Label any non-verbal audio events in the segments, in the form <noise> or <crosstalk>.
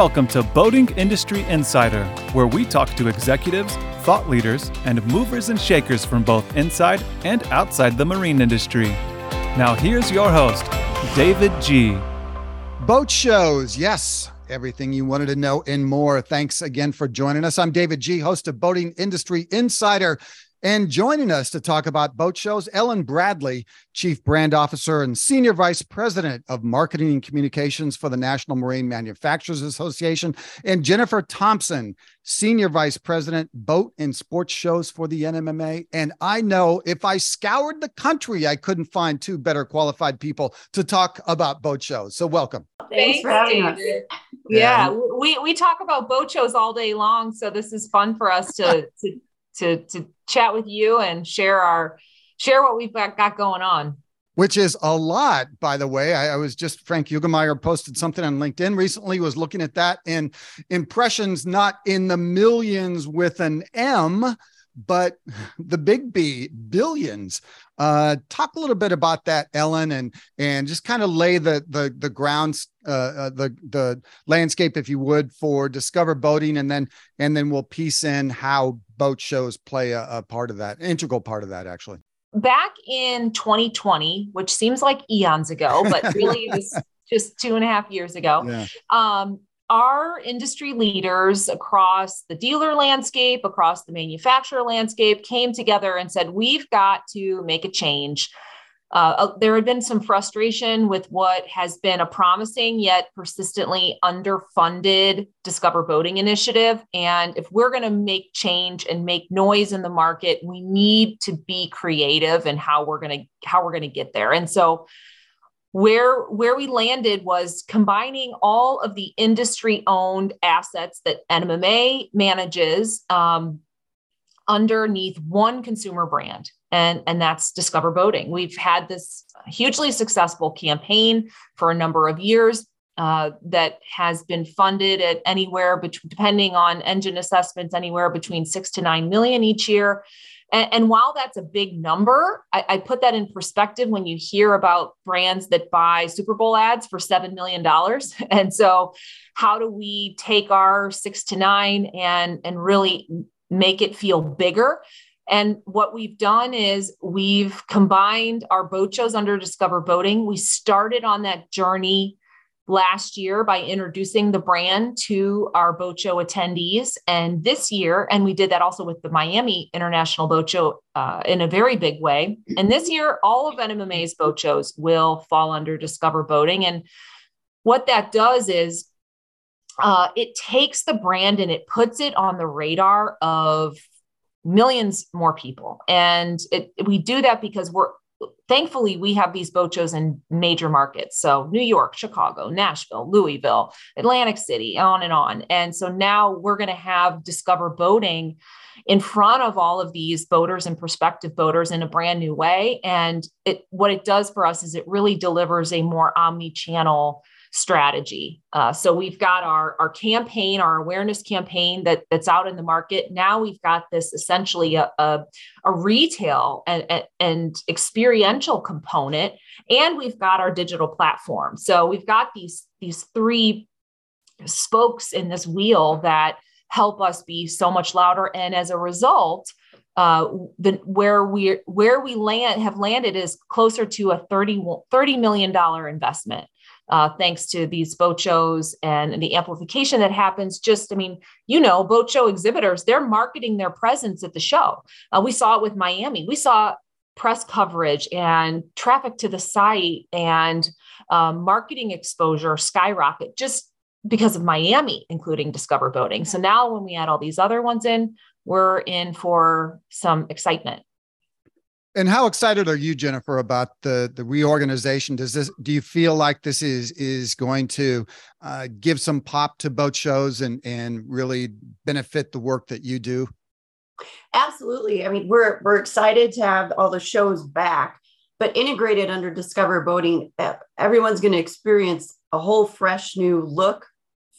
Welcome to Boating Industry Insider, where we talk to executives, thought leaders, and movers and shakers from both inside and outside the marine industry. Now, here's your host, David G. Boat shows, yes, everything you wanted to know and more. Thanks again for joining us. I'm David G., host of Boating Industry Insider. And joining us to talk about boat shows, Ellen Bradley, Chief Brand Officer and Senior Vice President of Marketing and Communications for the National Marine Manufacturers Association, and Jennifer Thompson, Senior Vice President, Boat and Sports Shows for the NMMA. And I know if I scoured the country, I couldn't find two better qualified people to talk about boat shows. So welcome. Thanks, Thanks for having us. Yeah, yeah, we, we talk about boat shows all day long. So this is fun for us to, to to to chat with you and share our share what we've got, got going on which is a lot, by the way. I, I, was just Frank Hugelmeyer posted something on LinkedIn recently, was looking at that and impressions not in the millions with an M, but the big B, billions. Uh, talk a little bit about that, Ellen, and and just kind of lay the the the grounds, uh, uh, the the landscape, if you would, for Discover Boating, and then and then we'll piece in how boat shows play a, a part of that, integral part of that, actually. Back in 2020, which seems like eons ago, but really it was <laughs> just two and a half years ago. Yeah. Um, our industry leaders across the dealer landscape, across the manufacturer landscape came together and said, We've got to make a change. Uh, uh, there had been some frustration with what has been a promising yet persistently underfunded Discover Boating initiative. And if we're going to make change and make noise in the market, we need to be creative in how we're going to how we're going to get there. And so where where we landed was combining all of the industry owned assets that NMMA manages um, underneath one consumer brand and and that's discover boating. We've had this hugely successful campaign for a number of years uh, that has been funded at anywhere between depending on engine assessments anywhere between six to nine million each year and, and while that's a big number, I, I, put that in perspective when you hear about brands that buy Super Bowl ads for $7 million. <laughs> And so, how do we take our six to nine and, and really make it feel bigger? And what we've done is we've combined our boat shows under Discover Boating. We started on that journey last year by introducing the brand to our boat show attendees. And this year, and we did that also with the Miami International Boat Show uh, in a very big way. And this year, all of NMMA's boat shows will fall under Discover Boating. And what that does is uh, it takes the brand and it puts it on the radar of millions more people. And it, we do that because we're thankfully we have these boat shows in major markets. So new york chicago nashville louisville atlantic city on and on. And so now we're going to have discover boating in front of all of these boaters and prospective boaters in a brand new way. And it what it does for us is it really delivers a more omni-channel strategy. Uh, so we've got our, our campaign, our awareness campaign that, that's out in the market. Now we've got this essentially a, a, a retail and, and experiential component, and we've got our digital platform. So we've got these, these three spokes in this wheel that help us be so much louder. And as a result, uh, the where we where we land have landed is closer to a 30, $30 million investment uh, thanks to these boat shows and the amplification that happens. Just, I mean, you know, boat show exhibitors, they're marketing their presence at the show. Uh, we saw it with Miami. We saw press coverage and traffic to the site and um, marketing exposure skyrocket just because of Miami, including Discover Boating. So now when we add all these other ones in, we're in for some excitement. And how excited are you, Jennifer, about the the reorganization? Does this do you feel like this is is going to uh, give some pop to boat shows and and really benefit the work that you do? Absolutely. I mean, we're we're excited to have all the shows back, but integrated under Discover Boating, everyone's going to experience a whole fresh new look,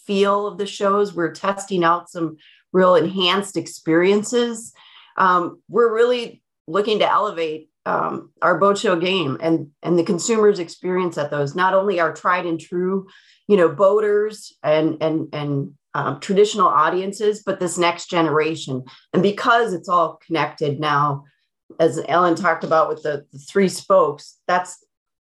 feel of the shows. We're testing out some real enhanced experiences. Um, we're really looking to elevate um, our boat show game and and the consumers experience at those. Not only our tried and true you know boaters and and and um, traditional audiences but this next generation. And because it's all connected now as ellen talked about with the, the three spokes that's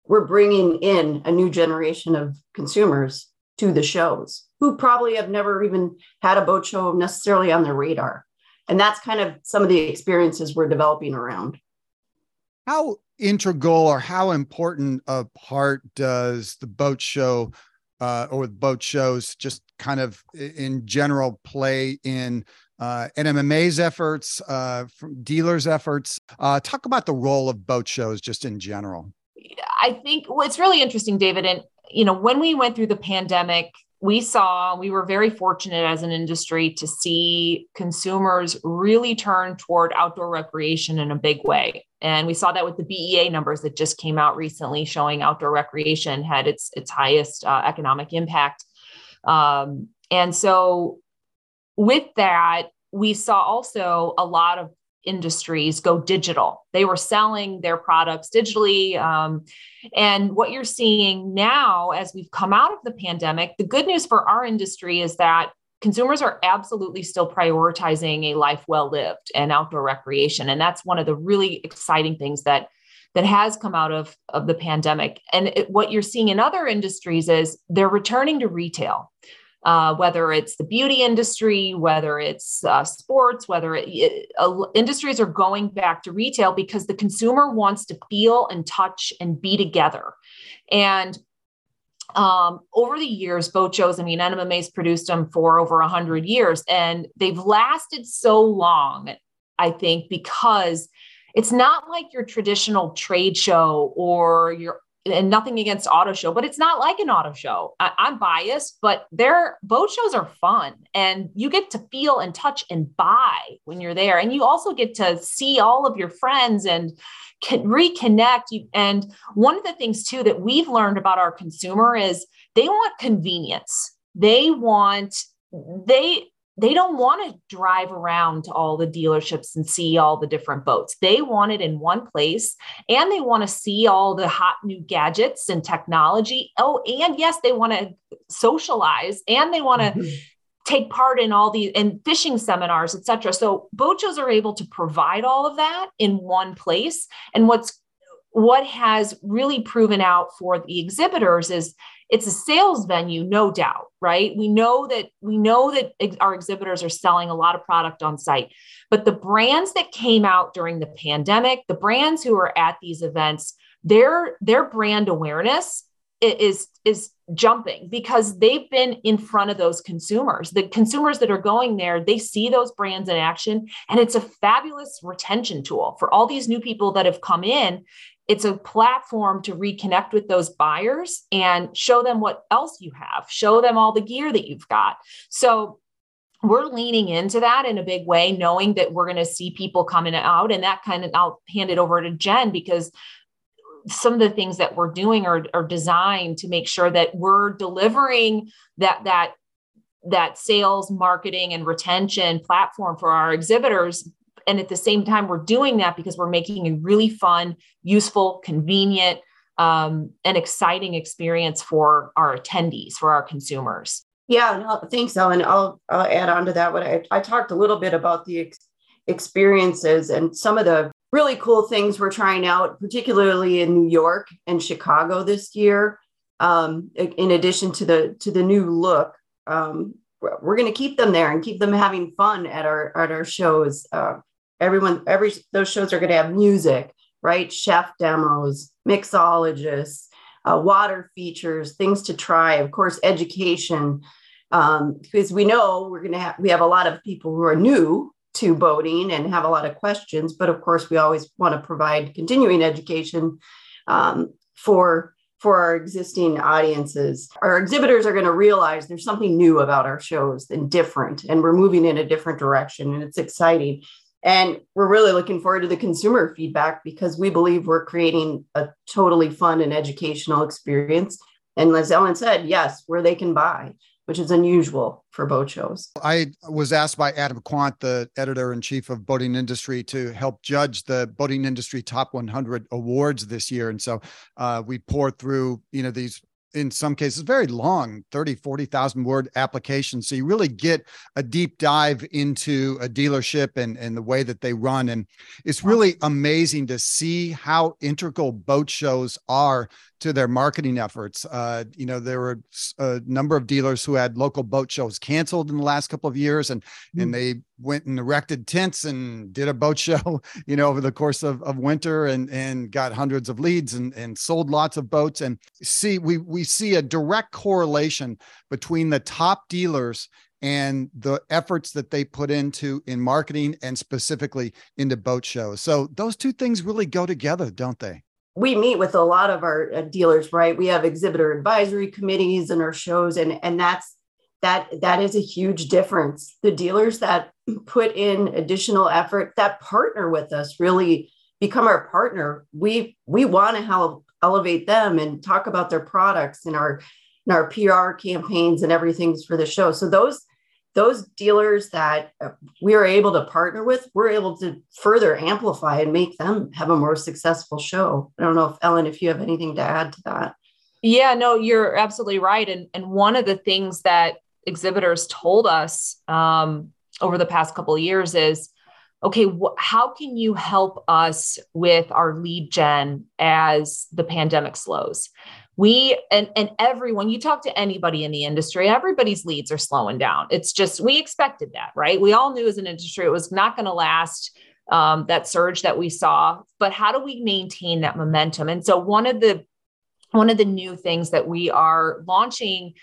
we're bringing in a new generation of consumers to the shows who probably have never even had a boat show necessarily on their radar and that's kind of some of the experiences we're developing around how integral or how important a part does the boat show uh, or boat shows just kind of in general play in uh, NMMA's efforts, uh, from dealers' efforts? Uh, talk about the role of boat shows just in general. I think well, it's really interesting, David. And you know, when we went through the pandemic, we saw we were very fortunate as an industry to see consumers really turn toward outdoor recreation in a big way. And we saw that with the BEA numbers that just came out recently showing outdoor recreation had its its highest uh, economic impact. Um, and so with that we saw also a lot of industries go digital. They were selling their products digitally. Um, and what you're seeing now, as we've come out of the pandemic, the good news for our industry is that consumers are absolutely still prioritizing a life well lived and outdoor recreation. And that's one of the really exciting things that that has come out of, of the pandemic. And it, what you're seeing in other industries is they're returning to retail uh, whether it's the beauty industry, whether it's uh, sports, whether it, it, uh, industries are going back to retail because the consumer wants to feel and touch and be together. And um, over the years, boat shows, I mean, NMMA's produced them for over 100 years, and they've lasted so long, I think, because it's not like your traditional trade show or your and nothing against auto show, but it's not like an auto show. I, am biased, but their boat shows are fun and you get to feel and touch and buy when you're there. And you also get to see all of your friends and can reconnect. And one of the things too that we've learned about our consumer is they want convenience. They want, they, they don't want to drive around to all the dealerships and see all the different boats. They want it in one place and they want to see all the hot new gadgets and technology. Oh, and yes, they want to socialize and they want to mm-hmm. take part in all the in fishing seminars, etc. So boat shows are able to provide all of that in one place. And what's what has really proven out for the exhibitors is it's a sales venue no doubt right? We know that we know that our exhibitors are selling a lot of product on site but the brands that came out during the pandemic the brands who are at these events their their brand awareness is is jumping because they've been in front of those consumers. The consumers that are going there they see those brands in action and it's a fabulous retention tool for all these new people that have come in it's a platform to reconnect with those buyers and show them what else you have, show them all the gear that you've got. So we're leaning into that in a big way, knowing that we're going to see people coming out. And that kind of, I'll hand it over to Jen because some of the things that we're doing are, are designed to make sure that we're delivering that, that, that sales, marketing, and retention platform for our exhibitors and at the same time we're doing that because we're making a really fun useful convenient um, and exciting experience for our attendees for our consumers. Yeah no, thanks ellen. I'll, I'll add on to that. What I, I talked a little bit about the ex- experiences and some of the really cool things we're trying out particularly in new york and chicago this year. Um, in addition to the to the new look um, we're going to keep them there and keep them having fun at our at our shows. Uh, everyone every those shows are going to have music right? Chef demos mixologists uh, water features things to try of course education um, because we know we're going to have we have a lot of people who are new to boating and have a lot of questions but of course we always want to provide continuing education um, for for our existing audiences. Our exhibitors are going to realize there's something new about our shows and different and we're moving in a different direction and it's exciting and we're really looking forward to the consumer feedback because we believe we're creating a totally fun and educational experience. And as Ellen said, yes, where they can buy. which is unusual for boat shows. I was asked by Adam Quandt, the editor in chief of Boating Industry, to help judge the Boating Industry Top 100 awards this year. And so uh, we poured through, you know, these in some cases very long 30 40,000 word applications. So you really get a deep dive into a dealership and and the way that they run. And it's really amazing to see how integral boat shows are to their marketing efforts. Uh, you know, there were a number of dealers who had local boat shows canceled in the last couple of years, and mm. and they went and erected tents and did a boat <laughs> show, you know, over the course of, of winter, and and got hundreds of leads and and sold lots of boats. And see, we we see a direct correlation between the top dealers and the efforts that they put into in marketing and specifically into boat shows. So those two things really go together, don't they? We meet with a lot of our uh, dealers right? We have exhibitor advisory committees in our shows and and that's that that is a huge difference. The dealers that <clears throat> put in additional effort that partner with us really become our partner. We we want to help elevate them and talk about their products in our in our pr campaigns and everything's for the show. So those those dealers that we are able to partner with, we're able to further amplify and make them have a more successful show. I don't know if Ellen, if you have anything to add to that. Yeah, no, you're absolutely right. And and one of the things that exhibitors told us um, over the past couple of years is, okay, wh- how can you help us with our lead gen as the pandemic slows? We and and everyone you talk to anybody in the industry everybody's leads are slowing down it's just we expected that right we all knew as an industry it was not going to last um, that surge that we saw but how do we maintain that momentum and so one of the one of the new things that we are launching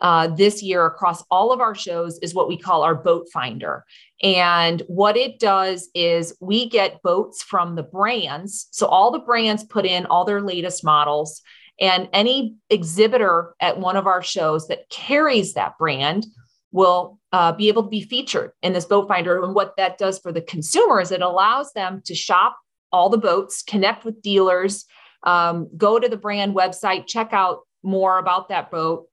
uh, this year across all of our shows is what we call our boat finder. And what it does is we get boats from the brands. So all the brands put in all their latest models and any exhibitor at one of our shows that carries that brand will uh, be able to be featured in this boat finder. And what that does for the consumer is it allows them to shop all the boats, connect with dealers, um, go to the brand website, check out more about that boat.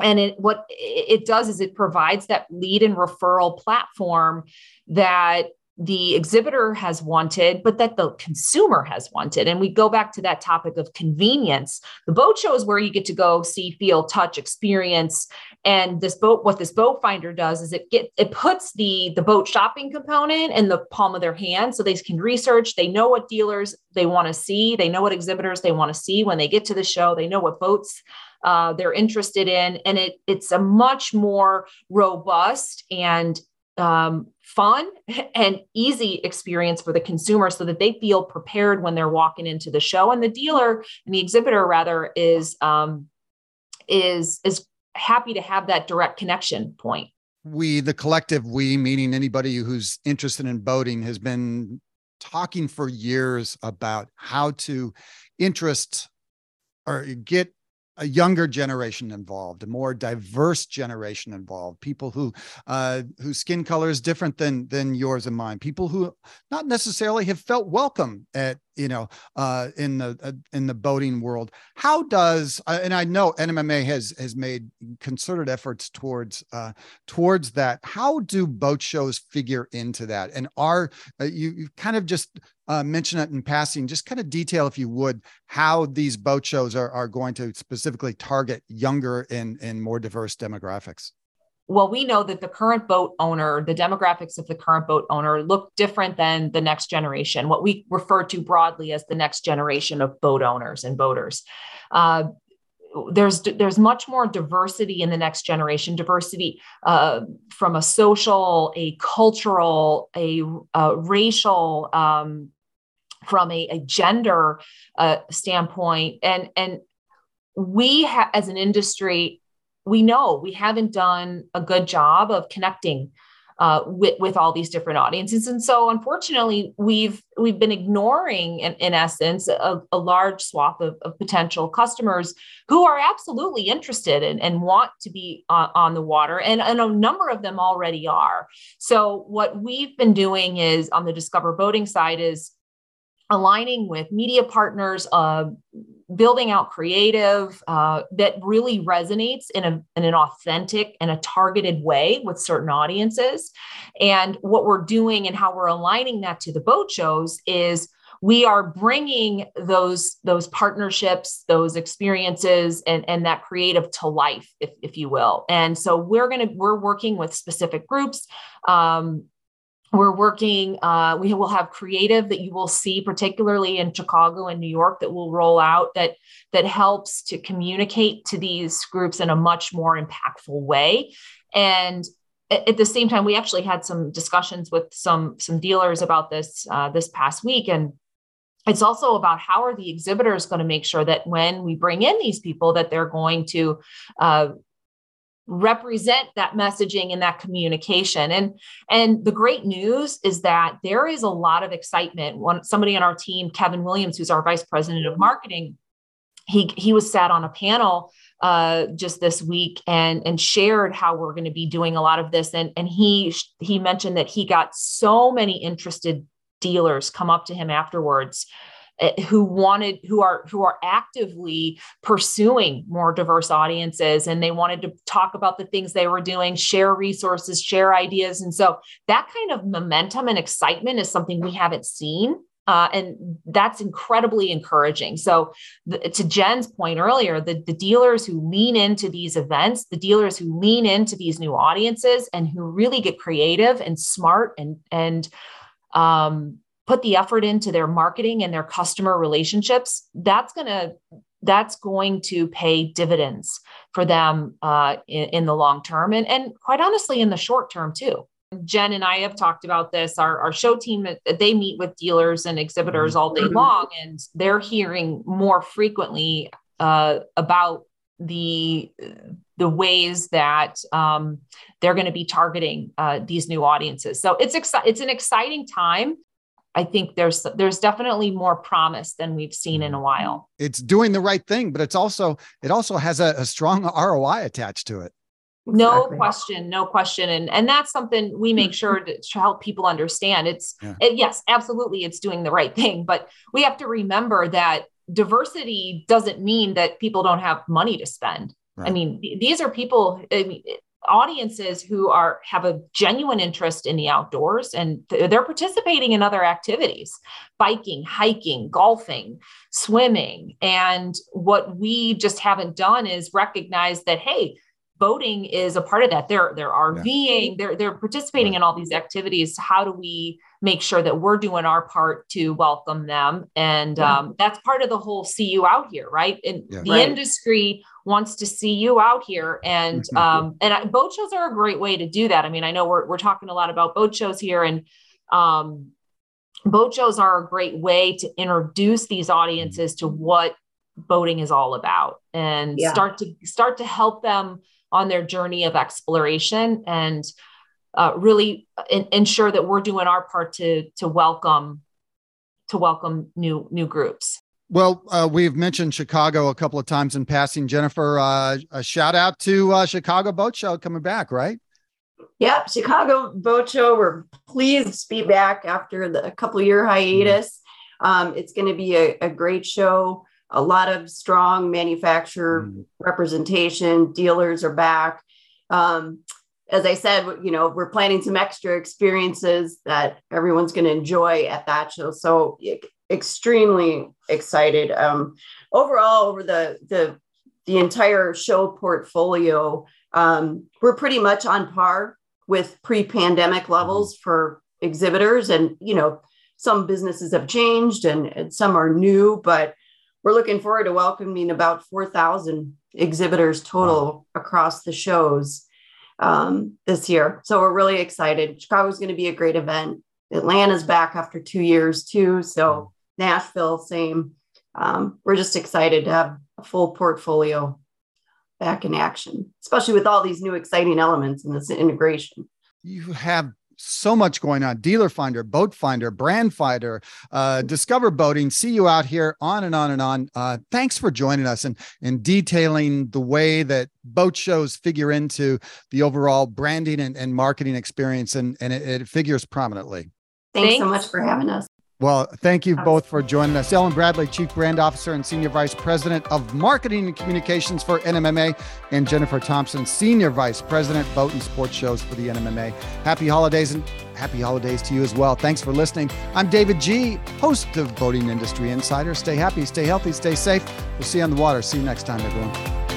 And it, what it does is it provides that lead and referral platform that the exhibitor has wanted, but that the consumer has wanted. And we go back to that topic of convenience. The boat show is where you get to go see, feel, touch, experience. And this boat, what this boat finder does is it get it puts the the boat shopping component in the palm of their hand so they can research. They know what dealers they want to see, they know what exhibitors they want to see when they get to the show, they know what boats uh, they're interested in. And it it's a much more robust and um, fun and easy experience for the consumer so that they feel prepared when they're walking into the show. And the dealer and the exhibitor rather is um, is is happy to have that direct connection point. We the collective we meaning anybody who's interested in boating has been talking for years about how to interest or get a younger generation involved, a more diverse generation involved, people who uh, whose skin color is different than than yours and mine, people who not necessarily have felt welcome at you know uh, in the uh, in the boating world. How does uh, and I know NMMA has has made concerted efforts towards uh, towards that. How do boat shows figure into that? And are uh, you you kind of just uh, mention it in passing? Just kind of detail, if you would, how these boat shows are are going to specifically target younger and and more diverse demographics well, we know that the current boat owner, the demographics of the current boat owner look different than the next generation, what we refer to broadly as the next generation of boat owners and boaters. Uh, there's there's much more diversity in the next generation diversity uh, from a social a cultural a, a racial um, from a, a gender uh, standpoint and and we ha- as an industry we know we haven't done a good job of connecting uh, with, with all these different audiences. And so unfortunately, we've we've been ignoring in, in essence a, a large swath of, of, potential customers who are absolutely interested in, and want to be on, on the water. And, and a number of them already are. So what we've been doing is on the Discover Boating side is aligning with media partners, uh, building out creative uh, that really resonates in, a, in an authentic and a targeted way with certain audiences. And what we're doing and how we're aligning that to the boat shows is we are bringing those those partnerships those experiences and and that creative to life if, if you will and so we're going to we're working with specific groups um, we're working uh, we will have creative that you will see particularly in chicago and new york that will roll out that that helps to communicate to these groups in a much more impactful way. And at the same time we actually had some discussions with some some dealers about this uh, this past week. And it's also about how are the exhibitors going to make sure that when we bring in these people that they're going to uh, represent that messaging and that communication. And and the great news is that there is a lot of excitement. One somebody on our team kevin williams who's our vice president of marketing he he was sat on a panel uh, just this week and and shared how we're going to be doing a lot of this. And and he he mentioned that he got so many interested dealers come up to him afterwards who wanted who are who are actively pursuing more diverse audiences and they wanted to talk about the things they were doing share resources share ideas and so that kind of momentum and excitement is something we haven't seen uh, and that's incredibly encouraging. So, the, to Jen's point earlier, the, the dealers who lean into these events, the dealers who lean into these new audiences, and who really get creative and smart and and um, put the effort into their marketing and their customer relationships, that's going to that's going to pay dividends for them uh, in, in, the long term and, and quite honestly in the short term too. Jen and I have talked about this. Our, our show team, they meet with dealers and exhibitors all day mm-hmm. long, and they're hearing more frequently uh, about the the ways that um, they're going to be targeting uh, these new audiences. So it's exci- it's an exciting time. I think there's there's definitely more promise than we've seen in a while. It's doing the right thing, but it's also it also has a, a strong ROI attached to it. No exactly. question, no question, and and that's something we make <laughs> sure to, to help people understand. It's yeah. it, yes, absolutely, it's doing the right thing, but we have to remember that diversity doesn't mean that people don't have money to spend. Right. I mean, these are people, I mean, audiences who are have a genuine interest in the outdoors and they're participating in other activities biking hiking golfing swimming and what we just haven't done is recognize that hey boating is a part of that they're they're rving yeah. they're they're participating right. in all these activities how do we make sure that we're doing our part to welcome them. And yeah. um, that's part of the whole see you out here, right? And yeah. the right. industry wants to see you out here. And um, and I, boat shows are a great way to do that. I mean, I know we're, we're talking a lot about boat shows here and um, boat shows are a great way to introduce these audiences to what boating is all about and yeah. start to start to help them on their journey of exploration and uh, really in, ensure that we're doing our part to to welcome to welcome new new groups. Well, uh, we've mentioned Chicago a couple of times in passing. Jennifer, uh, a shout out to uh, Chicago Boat Show coming back, right? Yep, Chicago Boat Show. We're pleased to be back after the couple year hiatus. Mm-hmm. Um, it's going to be a, a, great show. A lot of strong manufacturer mm-hmm. representation. Dealers are back. Um, as I said, you know, we're planning some extra experiences that everyone's going to enjoy at that show. So extremely excited. Um, overall, over the the the entire show portfolio, um, we're pretty much on par with pre-pandemic levels for exhibitors, and you know, some businesses have changed and, and some are new, but we're looking forward to welcoming about 4,000 exhibitors total across the shows um, this year. So we're really excited. Chicago's going to be a great event. Atlanta's back after two years too. So Nashville, same. Um, we're just excited to have a full portfolio back in action, especially with all these new exciting elements in this integration. You have so much going on. Dealer finder boat finder brand finder uh, discover boating see you out here on and on and on. Uh, thanks for joining us and and detailing the way that boat shows figure into the overall branding and, and marketing experience and and it, it figures prominently. Thanks, thanks. so much for having us Well, thank you both for joining us. Ellen Bradley, Chief Brand Officer and Senior Vice President of Marketing and Communications for NMMA, and Jennifer Thompson, Senior Vice President, Boat and Sports Shows for the NMMA. Happy holidays and happy holidays to you as well. Thanks for listening. I'm David G., host of Boating Industry Insider. Stay happy, stay healthy, stay safe. We'll see you on the water. See you next time, everyone.